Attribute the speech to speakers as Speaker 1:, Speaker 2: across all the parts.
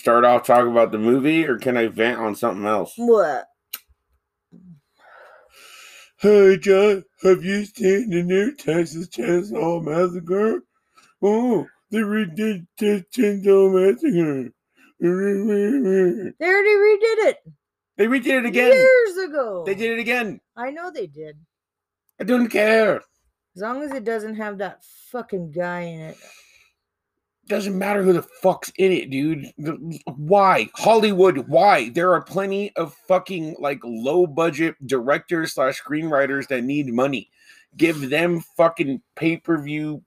Speaker 1: start off talking about the movie, or can I vent on something else?
Speaker 2: What?
Speaker 1: Hey, John, have you seen the new Texas Chainsaw Massacre? Oh, they redid the Chainsaw Massacre.
Speaker 2: They already redid it
Speaker 1: They redid it again.
Speaker 2: years ago.
Speaker 1: They did it again.
Speaker 2: I know they did.
Speaker 1: I don't care.
Speaker 2: As long as it doesn't have that fucking guy in it.
Speaker 1: Doesn't matter who the fuck's in it, dude. Why? Hollywood, why? There are plenty of fucking like low budget directors slash screenwriters that need money. Give them fucking pay per view,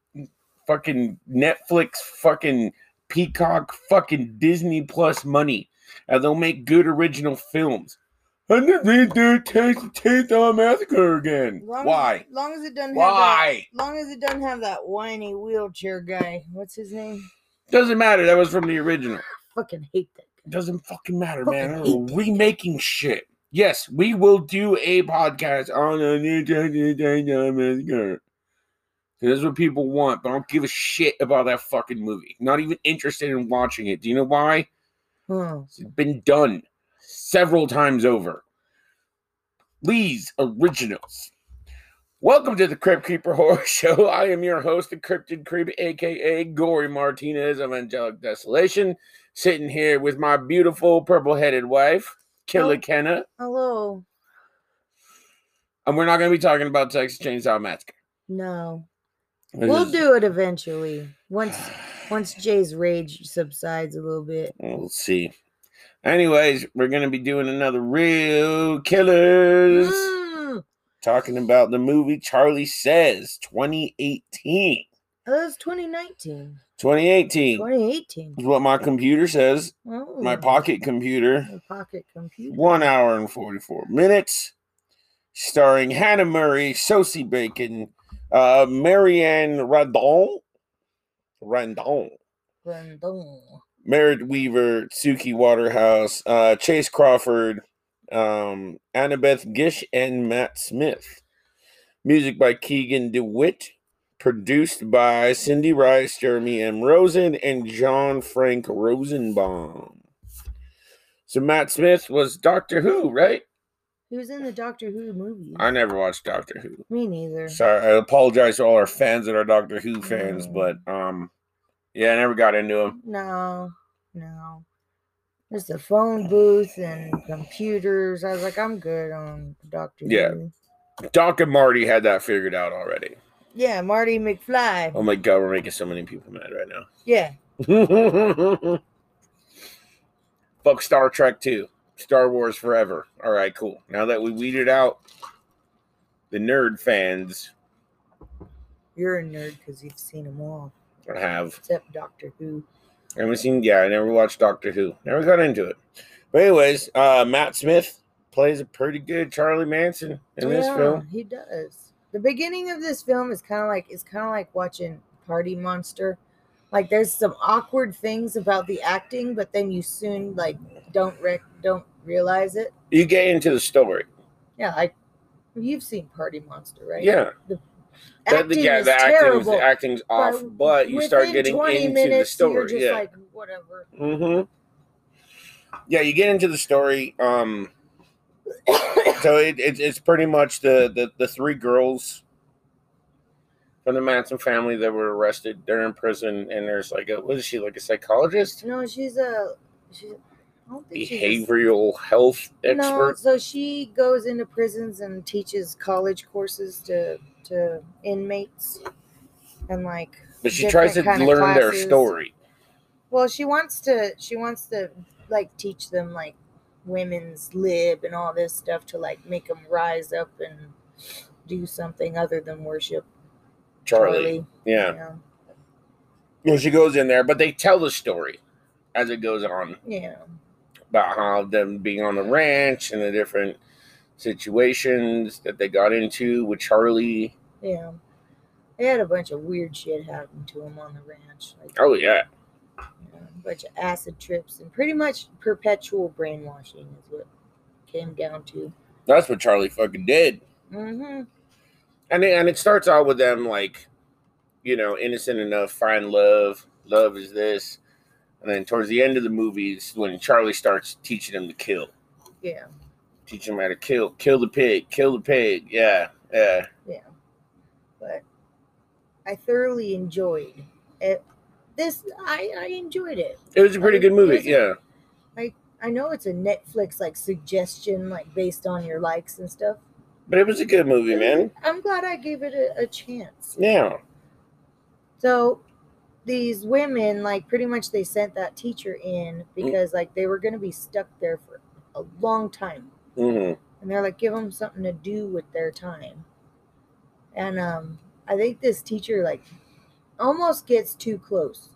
Speaker 1: fucking Netflix, fucking Peacock, fucking Disney Plus money, and they'll make good original films. And then they do Texas Chainsaw Massacre again.
Speaker 2: Long
Speaker 1: Why?
Speaker 2: As, long as it doesn't have
Speaker 1: Why?
Speaker 2: that. Long as it doesn't have that whiny wheelchair guy. What's his name?
Speaker 1: Doesn't matter. That was from the original.
Speaker 2: Fucking hate that guy.
Speaker 1: Doesn't fucking matter,
Speaker 2: Fucking
Speaker 1: man. remaking shit. Yes, we will do a podcast on a new Massacre. This is what people want, but I don't give a shit about that fucking movie. Not even interested in watching it. Do you know why?
Speaker 2: Huh.
Speaker 1: It's been done several times over. Lee's Originals. Welcome to the Crypt Keeper Horror Show. I am your host, the Cryptid Creep, aka Gorey Martinez of Angelic Desolation, sitting here with my beautiful purple headed wife, Killer
Speaker 2: Oh.
Speaker 1: Kenna.
Speaker 2: Hello.
Speaker 1: And we're not going to be talking about Texas Chainsaw Massacre.
Speaker 2: No.
Speaker 1: This
Speaker 2: We'll
Speaker 1: is-
Speaker 2: do it eventually. Once once Jay's rage subsides a little bit.
Speaker 1: We'll see. Anyways, we're going to be doing another Reel Killers.
Speaker 2: Mm,
Speaker 1: talking about the movie Charlie Says 2018.
Speaker 2: that was 2019.
Speaker 1: 2018
Speaker 2: 2018.
Speaker 1: is what my computer says.
Speaker 2: Oh,
Speaker 1: My pocket computer.
Speaker 2: pocket computer.
Speaker 1: One hour and 44 minutes. Starring Hannah Murray, Sosie Bacon, uh, Marianne Radon, Randon,
Speaker 2: Brandon.
Speaker 1: Merritt Wever, Suki Waterhouse, uh, Chace Crawford, um, Annabeth Gish, and Matt Smith. Music by Keegan DeWitt. Produced by Cindy Rice, Jeremy M. Rosen, and John Frank Rosenblum. So Matt Smith was Doctor Who, right?
Speaker 2: He was in the Doctor Who movie.
Speaker 1: I never watched Doctor Who.
Speaker 2: Me neither.
Speaker 1: Sorry, I apologize to all our fans that are Doctor Who fans,
Speaker 2: Mm.
Speaker 1: but um, yeah, I never got into him.
Speaker 2: No, no. Just a phone booth and computers. I was like, I'm good on Doctor
Speaker 1: Yeah.
Speaker 2: Who.
Speaker 1: Doc and Marty had that figured out already.
Speaker 2: Yeah, Marty McFly.
Speaker 1: Oh my god, we're making so many people mad right now. Yeah. Fuck Star Trek 2. Star Wars forever. All right, cool. Now that we weeded out the nerd fans,
Speaker 2: You're a nerd because you've seen them all,
Speaker 1: I have.
Speaker 2: except Doctor Who.
Speaker 1: I haven't seen, yeah, I never watched Doctor Who. Never got into it. But, anyways, uh, Matt Smith plays a pretty good Charlie Manson in this film.
Speaker 2: he does. The beginning of this film is kind of like it's kind of like watching Party Monster. Like there's some awkward things about the acting, but then you soon like don't rec- don't realize it.
Speaker 1: You get into the story.
Speaker 2: Yeah, like you've seen Party Monster, right?
Speaker 1: Yeah.
Speaker 2: The
Speaker 1: That,
Speaker 2: acting
Speaker 1: yeah,
Speaker 2: is
Speaker 1: the acting's,
Speaker 2: terrible.
Speaker 1: the acting's off, but you start getting
Speaker 2: 20
Speaker 1: into
Speaker 2: minutes,
Speaker 1: the story.
Speaker 2: You're just
Speaker 1: yeah.
Speaker 2: like whatever.
Speaker 1: Mm-hmm. Yeah, you get into the story. Um, so it, it, it's pretty much the, the the three girls from the Manson family that were arrested. They're in prison, and there's like a what is she like a psychologist,
Speaker 2: No, she's a she's. I she's
Speaker 1: behavioral health
Speaker 2: No,
Speaker 1: expert.
Speaker 2: so she goes into prisons and teaches college courses to to inmates, and like.
Speaker 1: But she tries to
Speaker 2: different kind of
Speaker 1: learn their
Speaker 2: classes.
Speaker 1: story.
Speaker 2: Well, she wants to. She wants to like teach them like women's lib and all this stuff to like make them rise up and do something other than worship
Speaker 1: Charlie.
Speaker 2: Charlie.
Speaker 1: Yeah.
Speaker 2: you know?
Speaker 1: Well, she goes in there, but they tell the story as it goes on.
Speaker 2: Yeah.
Speaker 1: about how them being on the ranch and the different situations that they got into with Charlie.
Speaker 2: Yeah. They had a bunch of weird shit happen to him on the ranch. Like,
Speaker 1: Oh yeah,
Speaker 2: you know, a bunch of acid trips and pretty much perpetual brainwashing is what came down to.
Speaker 1: that's what Charlie fucking did.
Speaker 2: Mm-hmm.
Speaker 1: And it, and it starts out with them like, you know, innocent enough, find love. Love is this. And then towards the end of the movie is when Charlie starts teaching him to kill.
Speaker 2: Yeah.
Speaker 1: Teach him how to kill, kill the pig, kill the pig. Yeah, yeah. Yeah.
Speaker 2: But I thoroughly enjoyed it. This I I enjoyed it.
Speaker 1: It was a pretty good movie. Yeah.
Speaker 2: I know it's a Netflix like suggestion, like based on your likes and stuff.
Speaker 1: But it was a good movie, man.
Speaker 2: I'm glad I gave it a, a chance.
Speaker 1: Yeah.
Speaker 2: So these women, like pretty much they sent that teacher in mm. because like they were gonna be stuck there for a long time.
Speaker 1: Hmm
Speaker 2: And they're like, give them something to do with their time. And um I think this teacher like almost gets too close.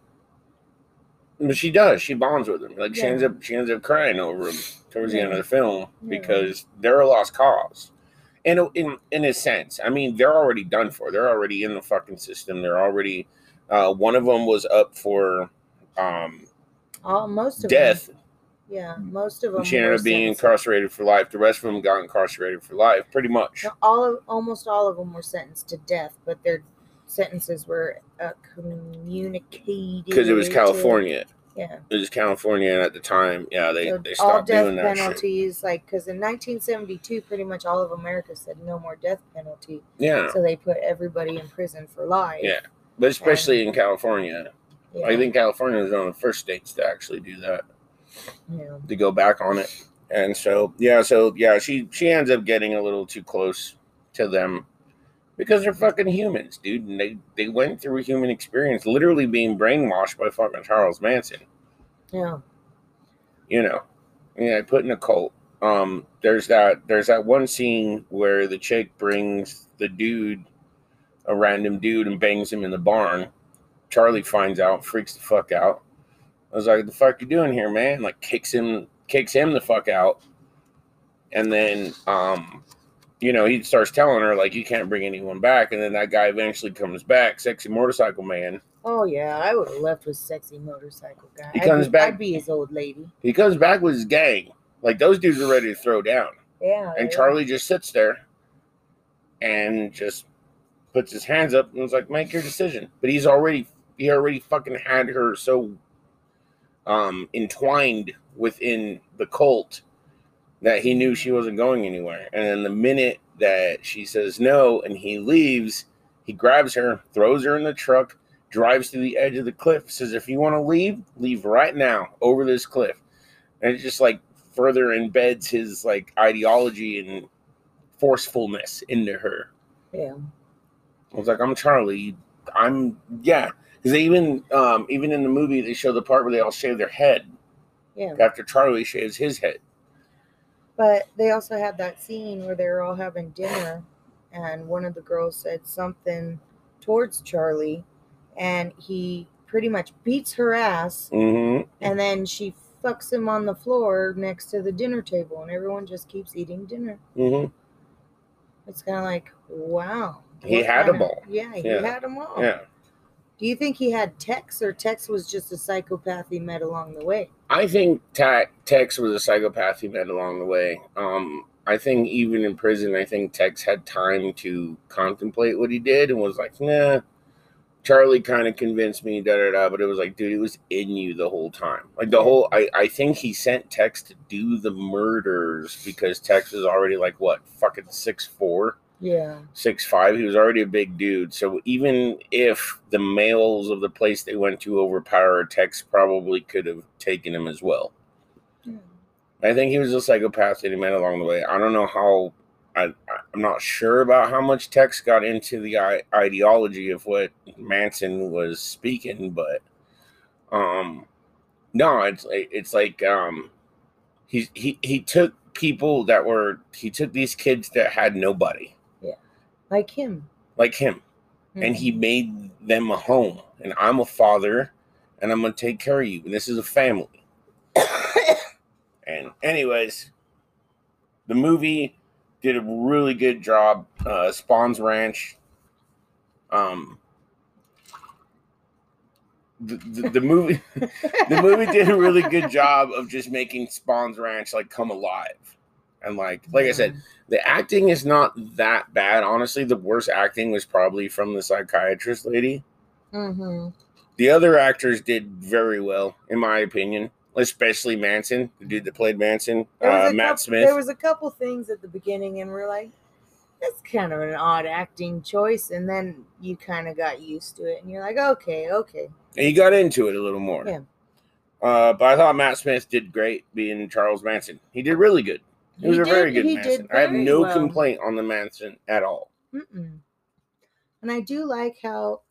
Speaker 1: But she does. She bonds with him. Like she ends up she ends up crying over him towards the end of the film
Speaker 2: Yeah.
Speaker 1: because they're a lost cause. In a, in in a sense, I mean, they're already done for. They're already in the fucking system. They're already. Uh, one of them was up for um,
Speaker 2: All most of
Speaker 1: death.
Speaker 2: them. Yeah, most of them.
Speaker 1: And she ended up being
Speaker 2: sentenced-
Speaker 1: incarcerated for life. The rest of them got incarcerated for life, pretty much.
Speaker 2: No, all of almost all of them were sentenced to death, but their sentences were uh, communicated
Speaker 1: Because it was
Speaker 2: to-
Speaker 1: California.
Speaker 2: Yeah,
Speaker 1: It was California, and at the time, yeah, they,
Speaker 2: so
Speaker 1: they
Speaker 2: all
Speaker 1: stopped
Speaker 2: death
Speaker 1: doing that shit.
Speaker 2: penalties, like because in 1972, pretty much all of America said no more death penalty,
Speaker 1: Yeah,
Speaker 2: so they put everybody in prison for life.
Speaker 1: Yeah. but especially in California,
Speaker 2: yeah,
Speaker 1: I think California was one of the first states to actually do that.
Speaker 2: Yeah.
Speaker 1: to go back on it. And so yeah, so yeah, she she ends up getting a little too close to them because they're fucking humans, dude. And they they went through a human experience, literally being brainwashed by fucking Charles Manson.
Speaker 2: yeah.
Speaker 1: You know, yeah, put in a cult. Um, there's that there's that one scene where the chick brings the dude, a random dude, and bangs him in the barn. Charlie finds out, freaks the fuck out. I was like, "The fuck you doing here, man?" Like kicks him, kicks him the fuck out, and then um, you know, he starts telling her like, "You can't bring anyone back." And then that guy eventually comes back, sexy motorcycle man.
Speaker 2: Oh yeah, I would have left with sexy motorcycle guy.
Speaker 1: He
Speaker 2: I'd
Speaker 1: comes
Speaker 2: be,
Speaker 1: back-
Speaker 2: I'd be his old lady.
Speaker 1: He comes back with his gang. Like those dudes are ready to throw down.
Speaker 2: Yeah.
Speaker 1: And Charlie just sits there and just puts his hands up and was like, "Make your decision." But he's already he already fucking had her so um entwined within the cult that he knew she wasn't going anywhere. And then the minute that she says no and he leaves, he grabs her, throws her in the truck, drives to the edge of the cliff, says, "If you want to leave, leave right now over this cliff." And it just like further embeds his like ideology and forcefulness into her.
Speaker 2: Yeah.
Speaker 1: I was like, I'm Charlie. I'm yeah. Because they even um even in the movie they show the part where they all shave their head
Speaker 2: Yeah.
Speaker 1: after Charlie shaves his head.
Speaker 2: But they also had that scene where they were all having dinner, and one of the girls said something towards Charlie, and he pretty much beats her ass,
Speaker 1: Mm-hmm.
Speaker 2: and then she fucks him on the floor next to the dinner table, and everyone just keeps eating dinner.
Speaker 1: Mm-hmm.
Speaker 2: It's kind of like, wow.
Speaker 1: He had them all.
Speaker 2: Yeah, he
Speaker 1: Yeah.
Speaker 2: had them all.
Speaker 1: Yeah.
Speaker 2: Do you think he had Tex, or Tex was just a psychopath he met along the way?
Speaker 1: I think Ta- Tex was a psychopath he met along the way. Um, I think even in prison, I think Tex had time to contemplate what he did and was like, nah. Charlie kind of convinced me, da da da, but it was like, dude, it was in you the whole time. Like the whole, I, I think he sent Tex to do the murders because Tex was already like what, fucking six four,
Speaker 2: Yeah.
Speaker 1: six five. He was already a big dude. So even if the males of the place they went to overpower Tex probably could have taken him as well. I think he was a psychopath that he met along the way. I don't know how. I, I'm not sure about how much Tex got into the ideology of what Manson was speaking, but um, no, it's like- it's like um, he he he took people that were he took these kids that had nobody
Speaker 2: Like him.
Speaker 1: like him, and he
Speaker 2: Mhm.
Speaker 1: made them a home. And I'm a father, and I'm gonna take care of you. And this is a family. And anyways, the movie did a really good job. Uh, Spahn's Ranch. Um, the, the, the movie the movie did a really good job of just making Spahn's Ranch like come alive. And like like I said, the acting is not that bad. Honestly, the worst acting was probably from the psychiatrist lady.
Speaker 2: Mm-hmm.
Speaker 1: The other actors did very well, in my opinion, especially Manson, the dude that played Manson, uh, Matt
Speaker 2: couple-
Speaker 1: Smith.
Speaker 2: There was a couple things at the beginning, and we're like, that's kind of an odd acting choice. And then you kind of got used to it, and you're like, okay, okay.
Speaker 1: and you got into it a little more.
Speaker 2: Yeah.
Speaker 1: Uh, but I thought Matt Smith did great being Charles Manson. He did really good. He was a very good
Speaker 2: did
Speaker 1: I have no
Speaker 2: well.
Speaker 1: complaint on the Manson at all.
Speaker 2: Mm-mm. And I do like how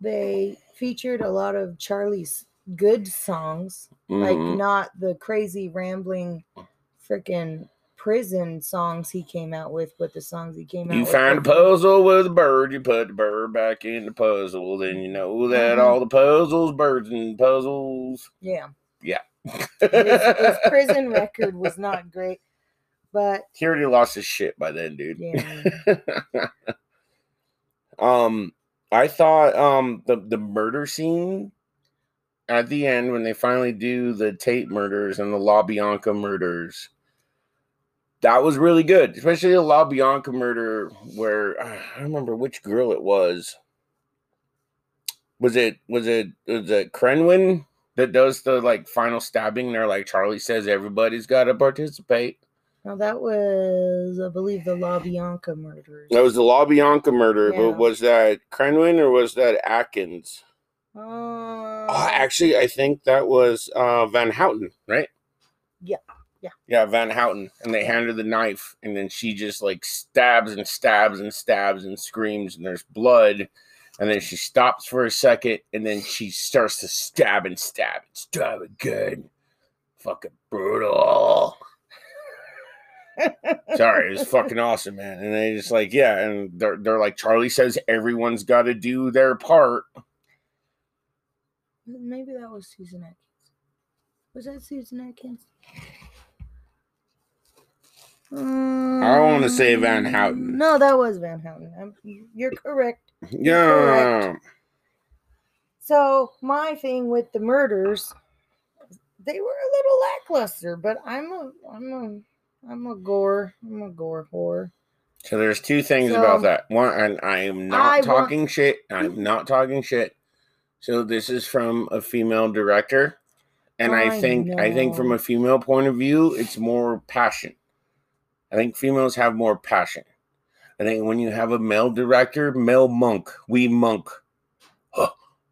Speaker 2: they featured a lot of Charlie's good songs, like
Speaker 1: Mhm.
Speaker 2: not the crazy rambling freaking prison songs he came out with, but the songs he came out
Speaker 1: You
Speaker 2: with.
Speaker 1: find a puzzle with a bird, you put the bird back in the puzzle, then you know that
Speaker 2: Mhm.
Speaker 1: all the puzzles, birds and puzzles.
Speaker 2: Yeah.
Speaker 1: Yeah.
Speaker 2: His, his prison record was not great, but
Speaker 1: he already lost his shit by then, dude.
Speaker 2: yeah.
Speaker 1: um, I thought um the the murder scene at the end when they finally do the Tate murders and the La Bianca murders. That was really good, especially the La Bianca murder where I don't remember which girl it was. Was it was it was it Crenwin that does the like final stabbing? They're like Charlie says everybody's got to participate.
Speaker 2: Now that was, I believe, the La Bianca murders.
Speaker 1: That was the La Bianca murder,
Speaker 2: Yeah.
Speaker 1: but was that Crenwin or was that Atkins?
Speaker 2: Uh,
Speaker 1: Oh, actually, I think that was uh, Van Houten, right?
Speaker 2: Yeah, yeah.
Speaker 1: Yeah, Van Houten. And they hand her the knife, and then she just like stabs and stabs and stabs and screams, and there's blood. And then she stops for a second, and then she starts to stab and stab and stab again. Fucking brutal. Sorry, it was fucking awesome, man. And they just like, yeah, and they're they're like Charlie says everyone's got to do their part.
Speaker 2: Maybe that was Susan Atkins. Was that Susan Atkins?
Speaker 1: I wanna say Van
Speaker 2: Mm,
Speaker 1: Houten.
Speaker 2: No, that was Van Houten. I'm, you're correct.
Speaker 1: Yeah.
Speaker 2: Correct. So my thing with the murders, they were a little lackluster, but I'm a I'm a I'm a gore I'm a gore whore.
Speaker 1: So there's two things about that. One, and I am not
Speaker 2: I want-
Speaker 1: talking shit. I'm not talking shit. So this is from a female director, and I,
Speaker 2: I
Speaker 1: think I think from a female point of view, it's more passion. I think females have more passion. I think when you have a male director, male monk, we monk, huh,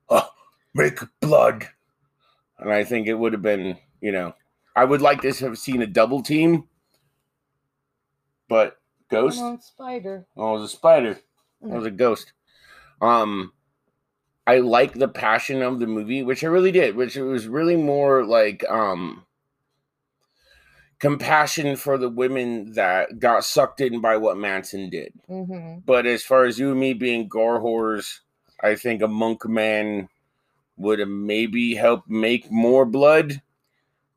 Speaker 1: huh, make blood, and I think it would have been, you know, I would like to have seen a double team, but Ghost.
Speaker 2: Come on, spider.
Speaker 1: Oh, it was a spider. It was a ghost. Um, I like the passion of the movie, which I really did. Which it was really more like um compassion for the women that got sucked in by what Manson did.
Speaker 2: Mm-hmm.
Speaker 1: But as far as you and me being gore whores, I think a monk man would have maybe helped make more blood,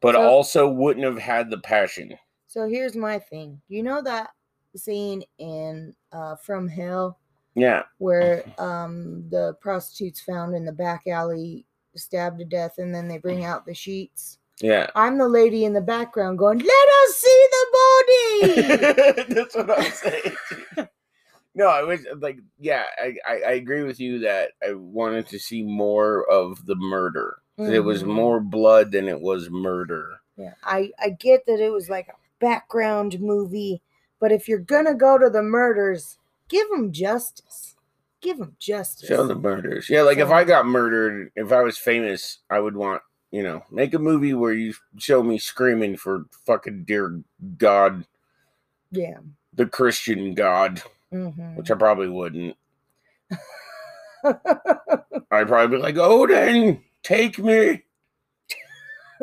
Speaker 1: but
Speaker 2: So-
Speaker 1: also wouldn't have had the passion.
Speaker 2: So here's my thing. You know that scene in uh, From Hell
Speaker 1: Yeah.
Speaker 2: where um, the prostitutes found in the back alley stabbed to death, and then they bring out the sheets.
Speaker 1: Yeah.
Speaker 2: I'm the lady in the background going, "Let us see the body."
Speaker 1: That's what I'm saying. no, I was like, yeah, I, I, I agree with you that I wanted to see more of the murder. It was
Speaker 2: Mhm.
Speaker 1: more blood than it was murder.
Speaker 2: Yeah, I I get that it was like a background movie, but if you're gonna go to the murders, give them justice. Give them justice.
Speaker 1: Show the murders. Yeah, like if I got murdered, if I was famous, I would want, you know, make a movie where you show me screaming for fucking dear God,
Speaker 2: yeah.
Speaker 1: the Christian God,
Speaker 2: hmm
Speaker 1: which I probably wouldn't. I'd probably be like, Odin, take me.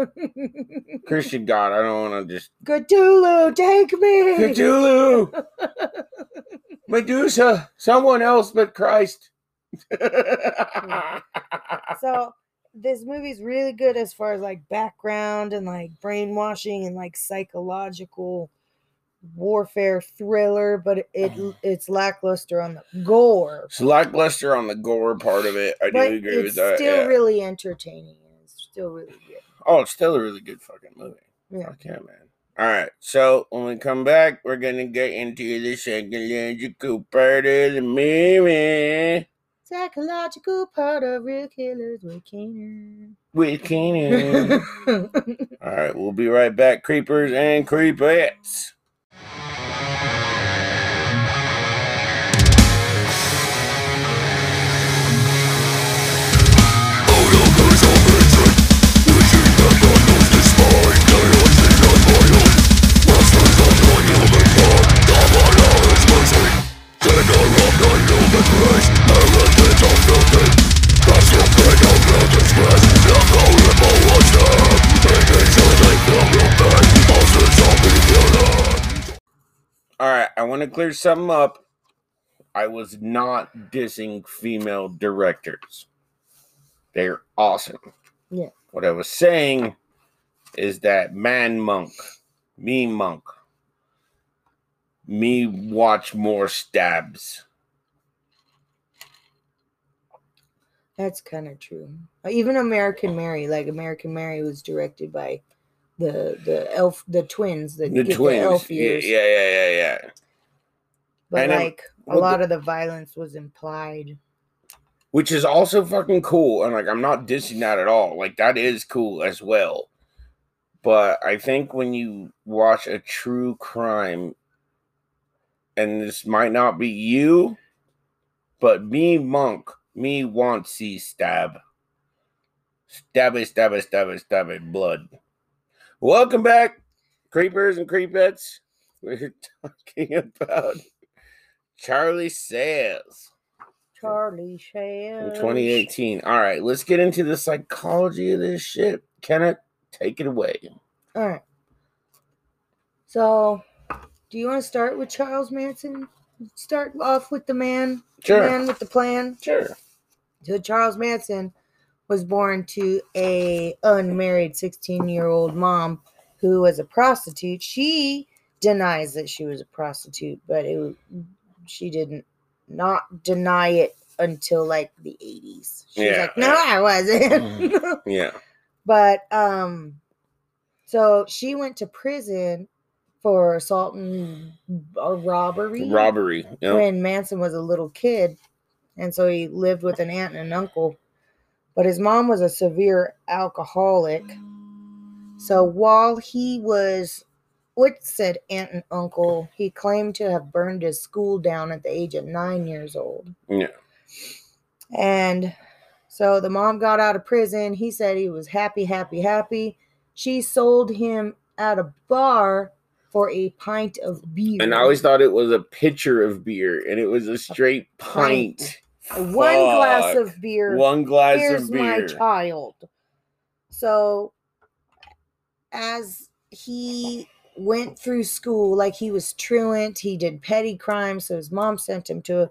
Speaker 1: Christian God, I don't want to just
Speaker 2: Cthulhu, take me.
Speaker 1: Cthulhu, Medusa, someone else but Christ.
Speaker 2: so this movie's really good as far as like background and like brainwashing and like psychological warfare thriller, but it, it it's lackluster on the gore.
Speaker 1: it's lackluster on the gore part of it. I
Speaker 2: But
Speaker 1: do agree with that.
Speaker 2: It's still
Speaker 1: yeah.
Speaker 2: really entertaining. It's still really good.
Speaker 1: Oh, it's still a really good fucking movie.
Speaker 2: Yeah.
Speaker 1: Yeah, man. All right, so when we come back, we're gonna get into the psychological part of the movie.
Speaker 2: Psychological part of real killers with Keener.
Speaker 1: With Keenan. All right, we'll be right back, creepers and creepettes. Want to clear something up. I was not dissing female directors. They're awesome.
Speaker 2: Yeah.
Speaker 1: What I was saying is that man monk, me monk, me watch more stabs.
Speaker 2: That's kind of true. Uh, Even American Mary, like American Mary, was directed by the the elf, the twins that
Speaker 1: The twins.
Speaker 2: the elf
Speaker 1: yeah, yeah, yeah, yeah, yeah.
Speaker 2: But
Speaker 1: And,
Speaker 2: like a
Speaker 1: well,
Speaker 2: lot
Speaker 1: the-
Speaker 2: of the violence was implied.
Speaker 1: Which is also fucking cool. And like, I'm not dissing that at all. Like, that is cool as well. But I think when you watch a true crime, and this might not be you, but me, monk, me want see stab. Stab it, stab it, stab it, stab it, blood. Welcome back, creepers and creepettes. We're talking about Charlie Says.
Speaker 2: Charlie Shell.
Speaker 1: 2018. All right, let's get into the psychology of this shit. Kenneth, take it away.
Speaker 2: All right. So, do you want to start with Charles Manson? Start off with the man, the
Speaker 1: Sure.
Speaker 2: man with the plan.
Speaker 1: Sure.
Speaker 2: So Charles Manson was born to a unmarried 16-year-old mom who was a prostitute. She denies that she was a prostitute, but it she didn't not deny it until like the 80s. She was
Speaker 1: Yeah,
Speaker 2: like, "No,
Speaker 1: yeah.
Speaker 2: I wasn't."
Speaker 1: Yeah.
Speaker 2: but um so she went to prison for assault and a robbery
Speaker 1: Robbery. Yep.
Speaker 2: when Manson was a little kid. And so he lived with an aunt and an uncle. But his mom was a severe alcoholic. So while he was what said aunt and uncle, he claimed to have burned his school down at the age of nine years old.
Speaker 1: Yeah.
Speaker 2: And so the mom got out of prison. He said he was happy, happy, happy. She sold him at a bar for a pint of beer.
Speaker 1: And I always thought it was a pitcher of beer, and it was a straight
Speaker 2: pint.
Speaker 1: pint.
Speaker 2: one glass of beer.
Speaker 1: One glass
Speaker 2: Here's
Speaker 1: of beer.
Speaker 2: my child. So as he went through school, like he was truant, he did petty crimes. So his mom sent him to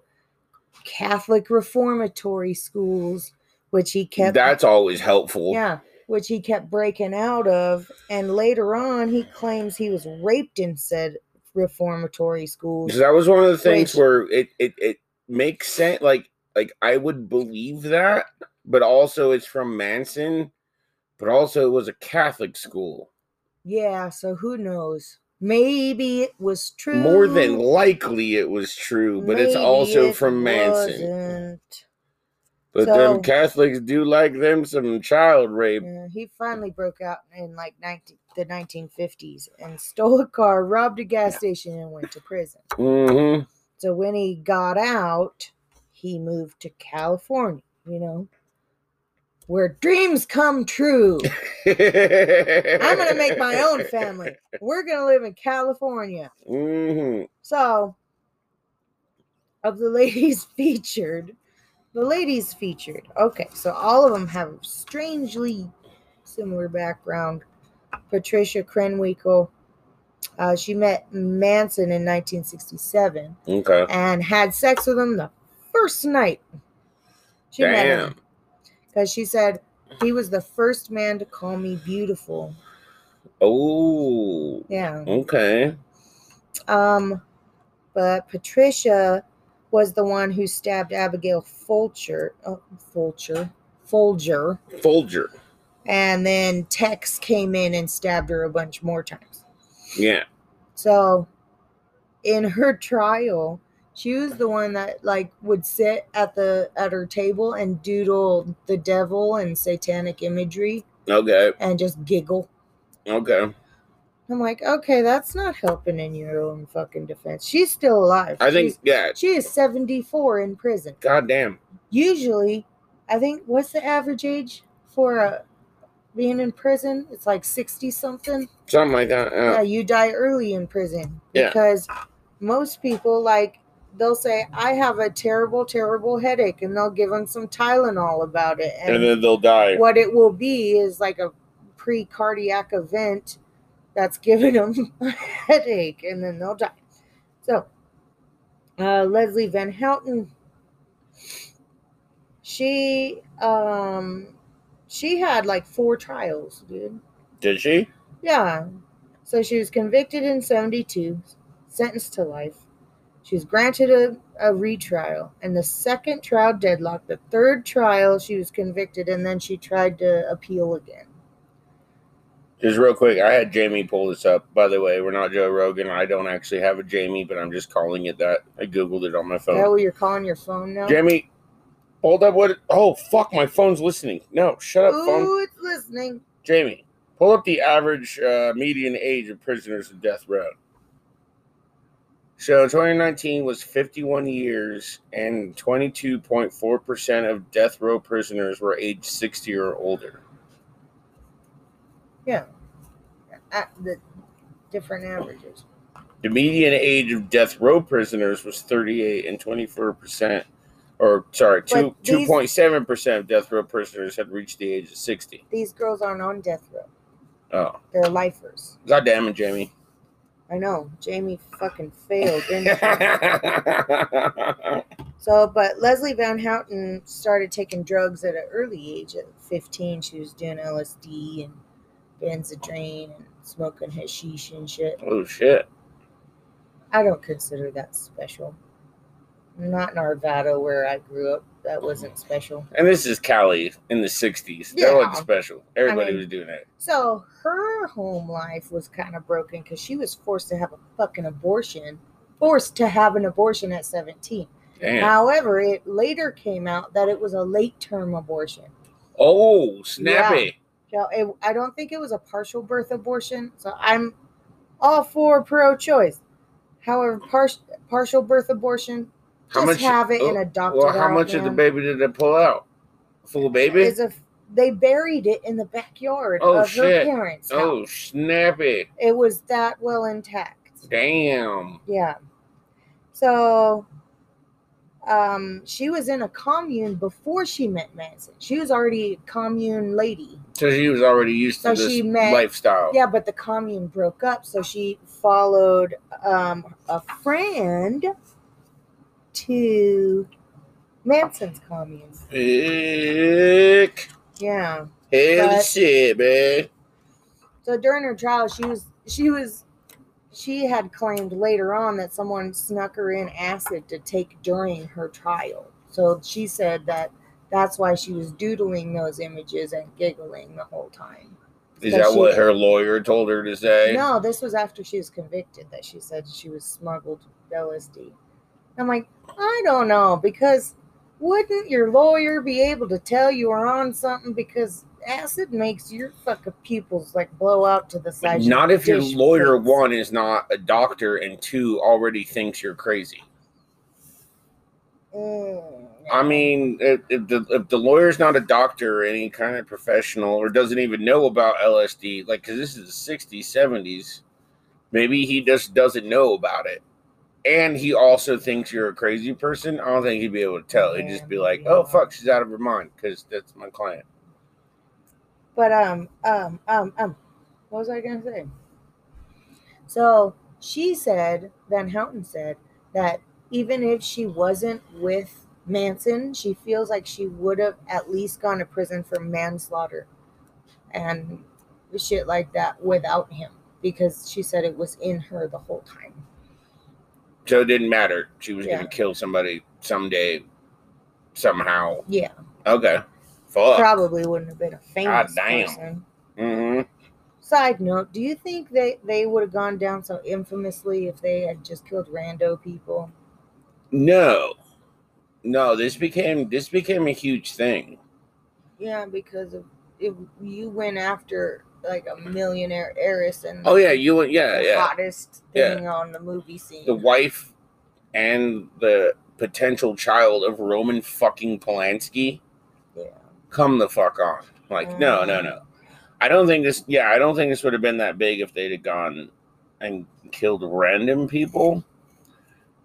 Speaker 2: Catholic reformatory schools, which he kept
Speaker 1: That's always helpful.
Speaker 2: yeah, which he kept breaking out of. And later on, he claims he was raped in said reformatory schools.
Speaker 1: That was one of the things
Speaker 2: Which-
Speaker 1: where it, it it makes sense. Like like I would believe that, but also it's from Manson, but also it was a Catholic school.
Speaker 2: Yeah, so who knows? Maybe it was true.
Speaker 1: More than likely, it was true, but it's also
Speaker 2: it
Speaker 1: from Manson.
Speaker 2: wasn't.
Speaker 1: But
Speaker 2: So-
Speaker 1: them Catholics do like them some child rape.
Speaker 2: Yeah, he finally broke out in like 19, the 1950s and stole a car, robbed a gas station, and went to prison.
Speaker 1: Mm-hmm.
Speaker 2: So when he got out, he moved to California, you know, where dreams come true. I'm going to make my own family. We're going to live in California.
Speaker 1: Mm-hmm.
Speaker 2: So, of the ladies featured, the ladies featured. Okay, so all of them have strangely similar background. Patricia Krenwinkel, uh, she met Manson in 1967
Speaker 1: Okay.
Speaker 2: and had sex with him the first night. She met him
Speaker 1: Damn.
Speaker 2: Because she said he was the first man to call me beautiful.
Speaker 1: Oh.
Speaker 2: Yeah.
Speaker 1: Okay.
Speaker 2: Um, but Patricia was the one who stabbed Abigail Fulcher, oh, Fulcher, Folger,
Speaker 1: Folger.
Speaker 2: and then Tex came in and stabbed her a bunch more times.
Speaker 1: Yeah.
Speaker 2: So, in her trial, She was the one that like would sit at the at her table and doodle the devil and satanic imagery
Speaker 1: Okay.
Speaker 2: and just giggle.
Speaker 1: Okay.
Speaker 2: I'm like, okay, that's not helping in your own fucking defense. She's still alive.
Speaker 1: I think
Speaker 2: She's-
Speaker 1: yeah.
Speaker 2: she is 74 in prison.
Speaker 1: God damn.
Speaker 2: Usually, I think what's the average age for uh, being in prison? It's like 60 something.
Speaker 1: Something like that.
Speaker 2: Yeah,
Speaker 1: Yeah.
Speaker 2: you die early in prison
Speaker 1: Yeah.
Speaker 2: because most people like they'll say, "I have a terrible, terrible headache," and they'll give them some Tylenol about it,
Speaker 1: And then they'll die.
Speaker 2: what it will be is like a pre-cardiac event that's giving them a headache and then they'll die. So uh, leslie van houten she um she had like four trials dude.
Speaker 1: Did she?
Speaker 2: yeah. So she was convicted in 72 sentenced to life she was granted a, a retrial and the second trial deadlocked the third trial she was convicted and then she tried to appeal again
Speaker 1: Just real quick, I had Jamie pull this up. By the way, we're not Joe Rogan. I don't actually have a Jamie, but I'm just calling it that. I googled it on my phone.
Speaker 2: what you're calling your phone now?
Speaker 1: Jamie, hold up. What? Oh fuck, my phone's listening. No, shut up, phone.
Speaker 2: Ooh, it's listening.
Speaker 1: Jamie, pull up the average uh, median age of prisoners in death row. So 2019 was 51 years, and 22.4% of death row prisoners were aged 60 or older.
Speaker 2: At uh, the different averages.
Speaker 1: The median age of death row prisoners was 38, and 24%, or sorry, two
Speaker 2: these-
Speaker 1: 2.7% of death row prisoners had reached the age of 60.
Speaker 2: These girls aren't on death row.
Speaker 1: Oh,
Speaker 2: They're lifers.
Speaker 1: god damn it, Jamie.
Speaker 2: I know. Jamie fucking failed, didn't she? So, but Leslie Van Houten started taking drugs at an early age. At 15, she was doing LSD and Benzedrine and smoking hashish and shit.
Speaker 1: oh shit.
Speaker 2: I don't consider that special. Not in Arvada, where I grew up. That wasn't special.
Speaker 1: And this is Cali in the 60s. That
Speaker 2: Yeah.
Speaker 1: wasn't special. Everybody
Speaker 2: mean-
Speaker 1: was doing that.
Speaker 2: So her home life was kind of broken because she was forced to have a fucking abortion, forced to have an abortion at 17.
Speaker 1: Damn.
Speaker 2: However, it later came out that it was a late term abortion.
Speaker 1: oh, snappy.
Speaker 2: So it, I don't think it was a partial birth abortion. So I'm all for pro choice. However, par- partial birth abortion,
Speaker 1: How
Speaker 2: just
Speaker 1: much?
Speaker 2: have it
Speaker 1: oh,
Speaker 2: and adopt it
Speaker 1: well, how much of the baby did they pull out? Full baby?
Speaker 2: Is a they buried it in the backyard
Speaker 1: Oh,
Speaker 2: of
Speaker 1: shit.
Speaker 2: her parents' house.
Speaker 1: oh, snappy.
Speaker 2: It It was that well intact.
Speaker 1: Damn.
Speaker 2: Yeah. So um she was in a commune before she met Manson. She was already a commune lady.
Speaker 1: So she was already used to
Speaker 2: So
Speaker 1: this
Speaker 2: she met-
Speaker 1: lifestyle.
Speaker 2: Yeah, but the commune broke up, so she followed um a friend to Manson's commune.
Speaker 1: Heck.
Speaker 2: Yeah.
Speaker 1: Hell
Speaker 2: But-
Speaker 1: shit, man.
Speaker 2: So during her trial, she was she was she had claimed later on that someone snuck her in acid to take during her trial. So she said that that's why she was doodling those images and giggling the whole time.
Speaker 1: Is
Speaker 2: So
Speaker 1: that
Speaker 2: she-
Speaker 1: what her lawyer told her to say?
Speaker 2: No, this was after she was convicted that she said she was smuggled LSD. I'm like, I don't know because wouldn't your lawyer be able to tell you are on something because acid makes your fucking pupils like blow out to the size. of
Speaker 1: Not if your lawyer,
Speaker 2: plates.
Speaker 1: one, is not a doctor, and two, already thinks you're crazy.
Speaker 2: Mm,
Speaker 1: I mean, if, if the if the lawyer's not a doctor or any kind of professional or doesn't even know about LSD, like because this is the '60s, '70s, maybe he just doesn't know about it, and he also thinks you're a crazy person. I don't think he'd be able to tell. He'd just be like, "Oh fuck, she's out of her mind," because that's my client.
Speaker 2: But um um um um, what was I gonna say? So she said, Van Houten said that even if she wasn't with Manson, she feels like she would have at least gone to prison for manslaughter and shit like that without him because she said it was in her the whole time.
Speaker 1: So it didn't matter. She was
Speaker 2: Yeah.
Speaker 1: gonna kill somebody someday, somehow.
Speaker 2: Yeah,
Speaker 1: Okay, fuck.
Speaker 2: probably wouldn't have been a famous
Speaker 1: damn.
Speaker 2: person.
Speaker 1: hmm
Speaker 2: Side note, do you think they, they would have gone down so infamously if they had just killed rando people?
Speaker 1: No, no. This became this became a huge thing.
Speaker 2: Yeah, because of if you went after like a millionaire heiress and
Speaker 1: Oh yeah, you went. Yeah,
Speaker 2: the
Speaker 1: yeah.
Speaker 2: hottest
Speaker 1: Yeah.
Speaker 2: thing on the movie scene.
Speaker 1: The wife and the potential child of Roman fucking Polanski.
Speaker 2: yeah.
Speaker 1: Come the fuck on. Like no, no,
Speaker 2: Mm.
Speaker 1: no. I don't think this. Yeah, I don't think this would have been that big if they'd have gone and killed random people.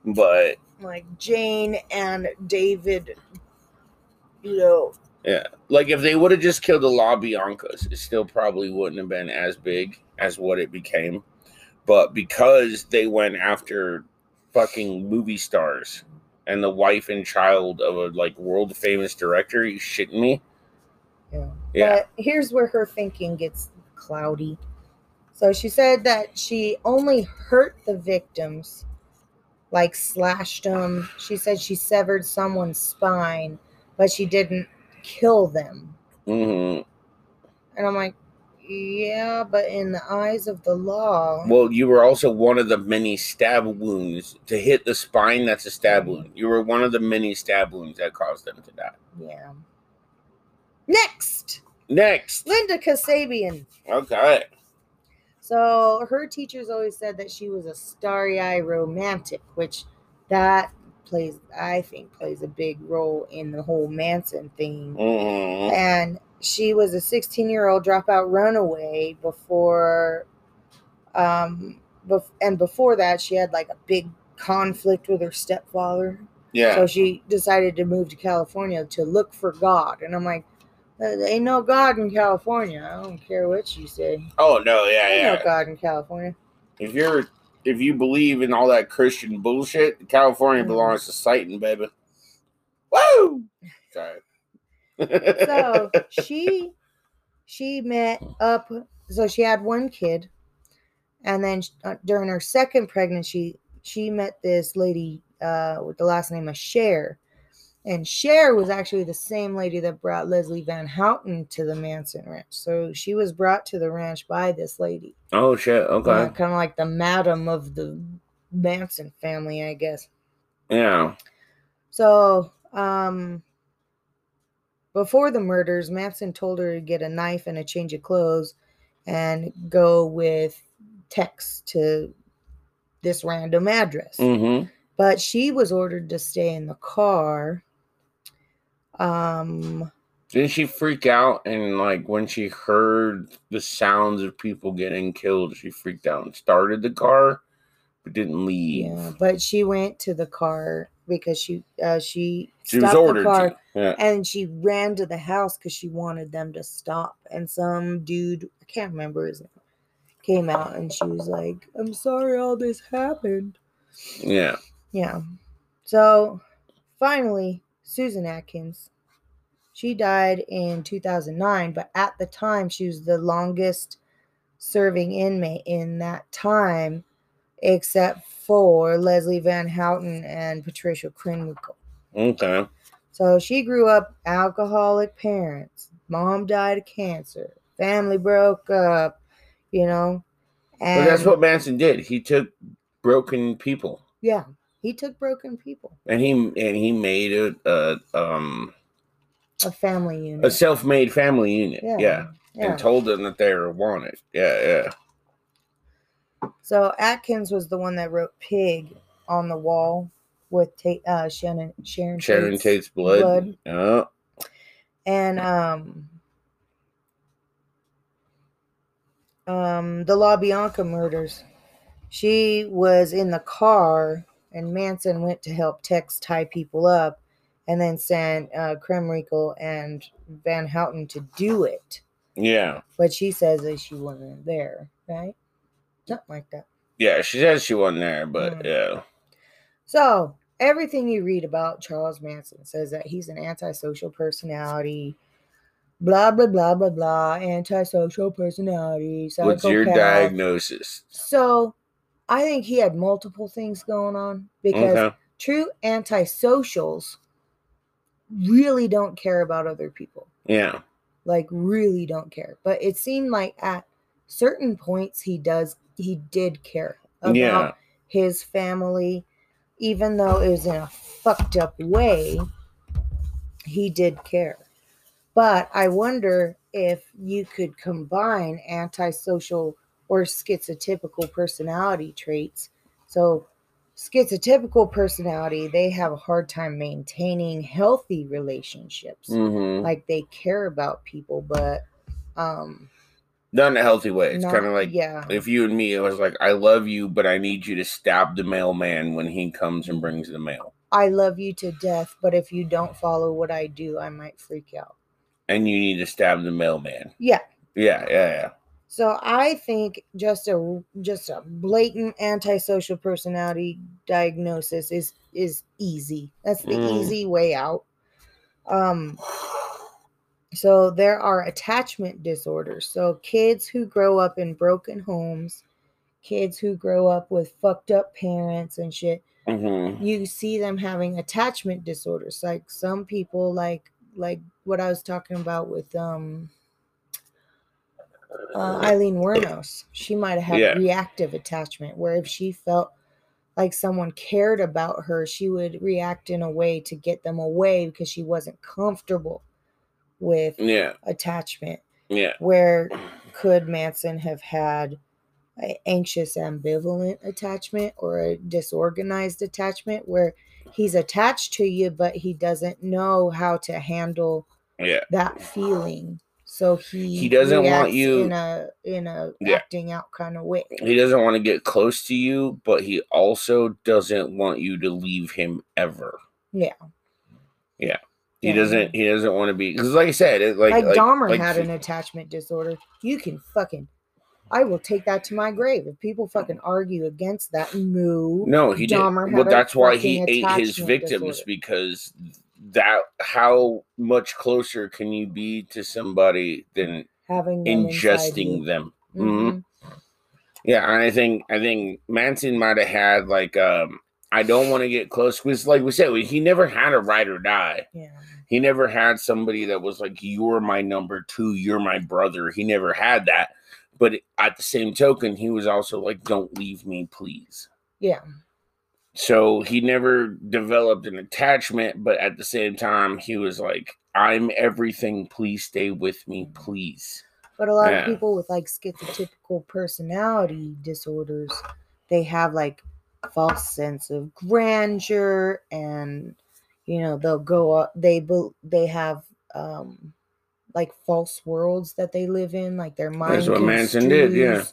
Speaker 1: But
Speaker 2: Like Jane and David, you know,
Speaker 1: Yeah, like if they would have just killed the La Biancas, it still probably wouldn't have been as big as what it became. But because they went after fucking movie stars and the wife and child of a like world famous director, you shitting me?
Speaker 2: Yeah.
Speaker 1: Yeah.
Speaker 2: But here's where her thinking gets cloudy. So she said that she only hurt the victims, like slashed them. She said she severed someone's spine, but she didn't kill them.
Speaker 1: hmm
Speaker 2: And I'm like, yeah, but in the eyes of the law,
Speaker 1: Well, you were also one of the many stab wounds to hit the spine. That's a stab wound. You were one of the many stab wounds that caused them to die.
Speaker 2: yeah. Next,
Speaker 1: Next,
Speaker 2: Linda Kasabian.
Speaker 1: okay.
Speaker 2: So her teachers always said that she was a starry-eyed romantic, which that plays, I think, plays a big role in the whole Manson thing.
Speaker 1: hmm
Speaker 2: And she was a 16-year-old dropout runaway before, um, bef- and before that, she had like a big conflict with her stepfather.
Speaker 1: Yeah.
Speaker 2: So she decided to move to California to look for God. And I'm like, there ain't no God in California. I don't care what you say.
Speaker 1: oh no, yeah,
Speaker 2: Ain't
Speaker 1: yeah.
Speaker 2: no God in California.
Speaker 1: If you're if you believe in all that Christian bullshit, California
Speaker 2: Mhm.
Speaker 1: belongs to Satan, baby. Woo! Sorry.
Speaker 2: so she she met up so she had one kid and then uh, during her second pregnancy she met this lady uh, with the last name of Share and Share was actually the same lady that brought Leslie Van Houten to the Manson Ranch so she was brought to the ranch by this lady
Speaker 1: oh shit. Okay.
Speaker 2: kind of like the madam of the Manson family I guess
Speaker 1: Yeah.
Speaker 2: So, um, before the murders, Manson told her to get a knife and a change of clothes and go with Tex to this random address.
Speaker 1: Mm-hmm.
Speaker 2: But she was ordered to stay in the car. Um,
Speaker 1: Didn't she freak out and like when she heard the sounds of people getting killed, she freaked out and started the car, but didn't leave.
Speaker 2: yeah, but she went to the car because she uh she
Speaker 1: She was
Speaker 2: stopped
Speaker 1: ordered
Speaker 2: the car
Speaker 1: to. Yeah.
Speaker 2: and she ran to the house because she wanted them to stop. And some dude, I can't remember his name, came out and she was like, I'm sorry all this happened.
Speaker 1: Yeah.
Speaker 2: Yeah. So finally, Susan Atkins, she died in 2009, but at the time, she was the longest serving inmate in that time, except for Leslie Van Houten and Patricia Krenwinkel.
Speaker 1: Okay.
Speaker 2: So she grew up alcoholic parents. Mom died of cancer. Family broke up, you know. And
Speaker 1: But that's what Manson did. He took broken people
Speaker 2: yeah, he took broken people.
Speaker 1: and he and he made a, a um
Speaker 2: A family unit.
Speaker 1: a self-made family unit.
Speaker 2: Yeah.
Speaker 1: Yeah.
Speaker 2: yeah.
Speaker 1: And told them that they were wanted. Yeah, yeah.
Speaker 2: So Atkins was the one that wrote "Pig" on the wall with Ta- uh, Shannon Sharon
Speaker 1: Sharon
Speaker 2: Tate's
Speaker 1: Tate's blood.
Speaker 2: blood.
Speaker 1: Yeah.
Speaker 2: and um um the La Bianca murders. She was in the car, and Manson went to help Tex tie people up, and then sent uh, and Van Houten to do it.
Speaker 1: Yeah.
Speaker 2: But she says that she wasn't there, right? Something like that.
Speaker 1: Yeah, she says she wasn't there, but
Speaker 2: Mm.
Speaker 1: yeah.
Speaker 2: So everything you read about Charles Manson says that he's an antisocial personality. Blah blah blah blah blah. Antisocial personality.
Speaker 1: What's your diagnosis?
Speaker 2: So I think he had multiple things going on because
Speaker 1: Okay.
Speaker 2: true antisocials really don't care about other people.
Speaker 1: Yeah.
Speaker 2: Like really don't care. But it seemed like at certain points he does he did care about
Speaker 1: Yeah.
Speaker 2: his family even though it was in a fucked up way, he did care. But I wonder if you could combine antisocial or schizotypical personality traits. So, schizotypical personality, they have a hard time maintaining healthy relationships.
Speaker 1: Mm-hmm.
Speaker 2: Like they care about people, but um
Speaker 1: Not in a healthy way. It's kind of like
Speaker 2: yeah.
Speaker 1: if you and me, it was like, I love you, but I need you to stab the mailman when he comes and brings the mail.
Speaker 2: I love you to death, but if you don't follow what I do, I might freak out.
Speaker 1: And you need to stab the mailman.
Speaker 2: Yeah.
Speaker 1: Yeah, yeah, yeah.
Speaker 2: So I think just a just a blatant antisocial personality diagnosis is is easy. That's the
Speaker 1: Mm.
Speaker 2: easy way out. Um so there are attachment disorders. So kids who grow up in broken homes, kids who grow up with fucked up parents and shit,
Speaker 1: Mm-hmm.
Speaker 2: you see them having attachment disorders like some people like like what i was talking about with um uh, Aileen Wuornos she might have had
Speaker 1: Yeah.
Speaker 2: reactive attachment where if she felt like someone cared about her she would react in a way to get them away because she wasn't comfortable with
Speaker 1: Yeah,
Speaker 2: attachment
Speaker 1: yeah.
Speaker 2: where could Manson have had a anxious ambivalent attachment or a disorganized attachment where he's attached to you but he doesn't know how to handle
Speaker 1: Yeah.
Speaker 2: that feeling so he
Speaker 1: He doesn't want you-
Speaker 2: in a in a
Speaker 1: Yeah.
Speaker 2: acting out kind of way
Speaker 1: He doesn't want to get close to you, but he also doesn't want you to leave him ever.
Speaker 2: yeah
Speaker 1: Yeah. He
Speaker 2: Yeah.
Speaker 1: doesn't. He doesn't want to be because, like I said, it, like
Speaker 2: like,
Speaker 1: like,
Speaker 2: Dahmer
Speaker 1: like
Speaker 2: had an attachment disorder. You can fucking, I will take that to my grave. If people fucking argue against that, moo.
Speaker 1: No, he
Speaker 2: Dahmer
Speaker 1: did. Well, that's why he ate his victims
Speaker 2: disorder.
Speaker 1: because that. How much closer can you be to somebody than
Speaker 2: having them
Speaker 1: ingesting them?
Speaker 2: Mhm.
Speaker 1: Yeah, and I think I think Manson might have had like um. I don't want to get close because, like we said, we- he never had a ride or die.
Speaker 2: Yeah.
Speaker 1: He never had somebody that was like, "You're my number two. You're my brother." He never had that. But at the same token, he was also like, "Don't leave me, please."
Speaker 2: Yeah.
Speaker 1: So he never developed an attachment, but at the same time, he was like, I'm everything. Please stay with me, please.
Speaker 2: But a lot
Speaker 1: Yeah.
Speaker 2: of people with like schizotypical personality disorders, they have like false sense of grandeur and you know they'll go up they they have um like false worlds that they live in like their mind
Speaker 1: That's what Manson did, yeah.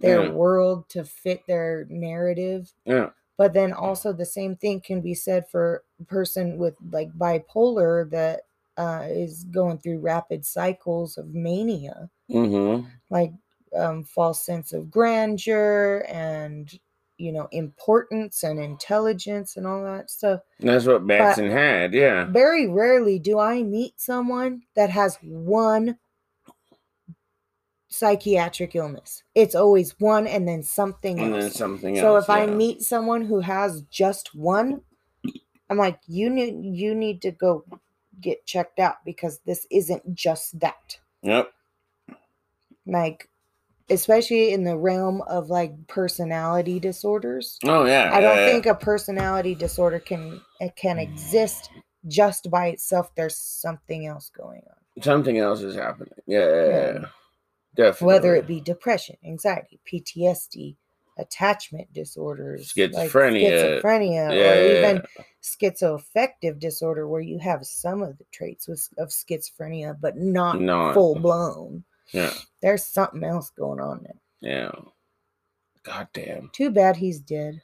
Speaker 2: their
Speaker 1: Yeah.
Speaker 2: world to fit their narrative
Speaker 1: Yeah.
Speaker 2: But then also the same thing can be said for a person with like bipolar that uh, is going through rapid cycles of mania
Speaker 1: Mm-hmm.
Speaker 2: like um, false sense of grandeur and you know importance and intelligence and all that stuff
Speaker 1: That's what Manson had. Yeah.
Speaker 2: very rarely do i meet someone that has one psychiatric illness it's always one and then something
Speaker 1: And then
Speaker 2: else
Speaker 1: something
Speaker 2: so
Speaker 1: else.
Speaker 2: if i meet someone who has just one i'm like you need you need to go get checked out because this isn't just that
Speaker 1: Yep.
Speaker 2: like especially in the realm of like personality disorders
Speaker 1: Oh, yeah.
Speaker 2: i don't
Speaker 1: yeah, yeah.
Speaker 2: think a personality disorder can it can exist just by itself there's something else going on
Speaker 1: something else is happening. Yeah. yeah,
Speaker 2: Yeah.
Speaker 1: yeah. Definitely.
Speaker 2: whether it be depression anxiety ptsd attachment disorders like
Speaker 1: Schizophrenia,
Speaker 2: schizophrenia
Speaker 1: yeah,
Speaker 2: or
Speaker 1: yeah,
Speaker 2: even schizoaffective disorder where you have some of the traits with, of schizophrenia but not
Speaker 1: Not.
Speaker 2: full blown
Speaker 1: Yeah.
Speaker 2: there's something else going on there
Speaker 1: Yeah. God damn.
Speaker 2: too bad he's dead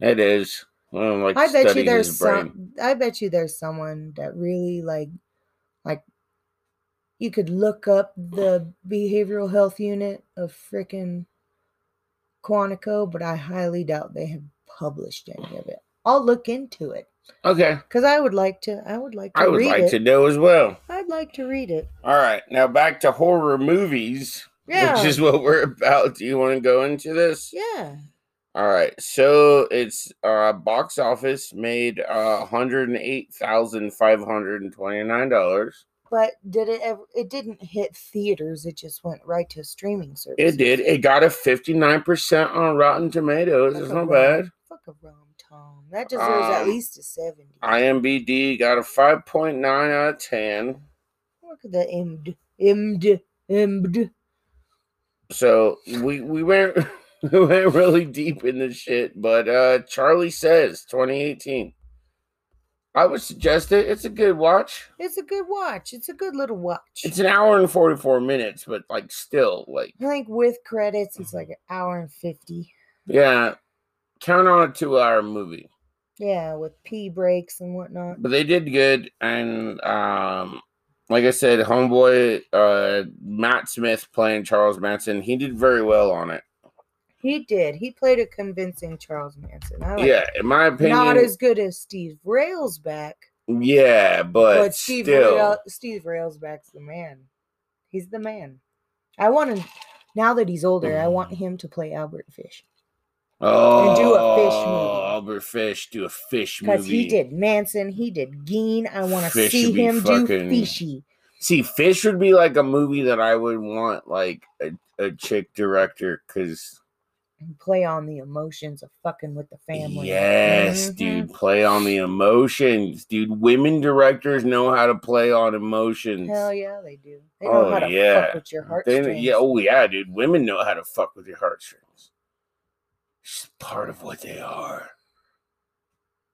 Speaker 1: It is. I like
Speaker 2: I bet you there's some. I bet you there's someone that really like, you could look up the behavioral health unit of frickin' Quantico, but I highly doubt they have published any of it. I'll look into it
Speaker 1: Okay.
Speaker 2: because I would like to. I would like to
Speaker 1: I would like
Speaker 2: it.
Speaker 1: to know as well.
Speaker 2: I'd like to read it.
Speaker 1: All right. Now back to horror movies,
Speaker 2: Yeah.
Speaker 1: which is what we're about. Do you want to go into this?
Speaker 2: Yeah.
Speaker 1: All right. So it's uh box office made uh $108,529.
Speaker 2: But did it ever? It didn't hit theaters. It just went right to streaming service.
Speaker 1: It did. It got a 59% on Rotten Tomatoes. It's not
Speaker 2: bad. Fuck a rom tom. That deserves at
Speaker 1: Um,
Speaker 2: least a seventy.
Speaker 1: IMBD got a 5.9 out of 10.
Speaker 2: Look at the imd imd imd.
Speaker 1: So we we went we went really deep in this shit, but uh Charlie says 2018. I would suggest it. It's a good watch.
Speaker 2: It's a good watch. It's a good little watch.
Speaker 1: It's an hour and 44 minutes, but like still like
Speaker 2: I think with credits, it's like an hour and fifty.
Speaker 1: yeah, count on a 2-hour movie.
Speaker 2: Yeah, with pee breaks and whatnot.
Speaker 1: But they did good and um like I said, homeboy uh Matt Smith playing Charles Manson, he did very well on it.
Speaker 2: He did. He played a convincing Charles Manson. Like
Speaker 1: Yeah, in my opinion.
Speaker 2: Not as good as Steve Railsback,
Speaker 1: yeah, but,
Speaker 2: but, Steve
Speaker 1: still.
Speaker 2: Rail, Steve Railsback's the man. He's the man. I want to now that he's older. I want him to play Albert Fish
Speaker 1: Oh,
Speaker 2: and do a fish oh, movie.
Speaker 1: Albert Fish do a fish movie because
Speaker 2: he did Manson. He did Gein. I want to see him do Fishy.
Speaker 1: See, Fish would be like a movie that I would want like a, a chick director because
Speaker 2: and Play on the emotions of fucking with the family.
Speaker 1: yes,
Speaker 2: Mhm.
Speaker 1: dude, play on the emotions, dude. Women directors know how to play on emotions.
Speaker 2: Hell yeah, they do. They know
Speaker 1: Oh,
Speaker 2: how to
Speaker 1: yeah.
Speaker 2: fuck with your
Speaker 1: They
Speaker 2: heartstrings.
Speaker 1: know- yeah, oh yeah, dude. Women know how to fuck with your heartstrings. It's part of what they are.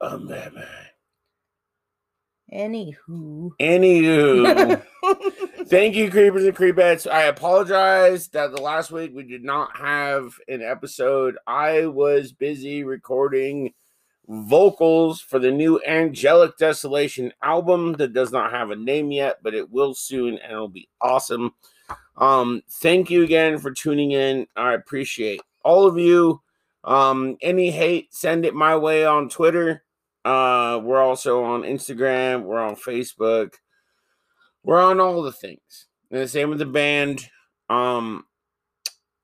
Speaker 1: Um, baby.
Speaker 2: Anywho.
Speaker 1: Anywho. Thank you, creepers and creepettes. I apologize that the last week we did not have an episode. I was busy recording vocals for the new Angelic Desolation album that does not have a name yet, but it will soon and it'll be awesome. Um, thank you again for tuning in. I appreciate all of you. Um, any hate, send it my way on Twitter. Uh, we're also on Instagram, we're on Facebook we're on all the things. And the same with the band. Um,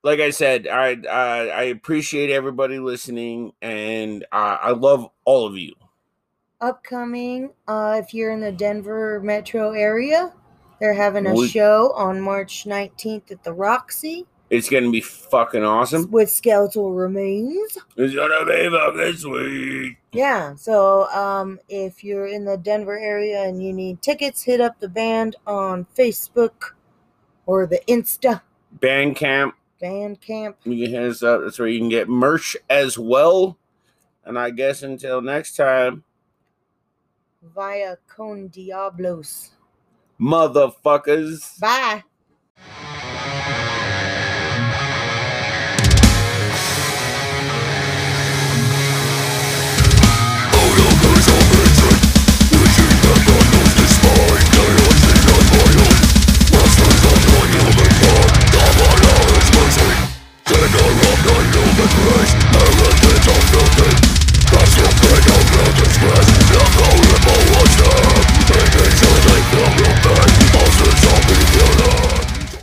Speaker 1: like I said, I I, I appreciate everybody listening, and uh, I love all of you.
Speaker 2: Upcoming, uh, if you're in the Denver metro area, they're having a
Speaker 1: We-
Speaker 2: show on March 19th at the Roxy
Speaker 1: It's gonna be fucking awesome.
Speaker 2: with Skeletal Remains.
Speaker 1: It's gonna be fucking sweet.
Speaker 2: Yeah, so um, if you're in the Denver area and you need tickets, hit up the band on Facebook or the Insta
Speaker 1: Bandcamp,
Speaker 2: Bandcamp.
Speaker 1: you can hit us up. That's where you can get merch as well. And I guess until next time,
Speaker 2: via Con Diablos.
Speaker 1: motherfuckers.
Speaker 2: Bye.
Speaker 3: That's the break of the express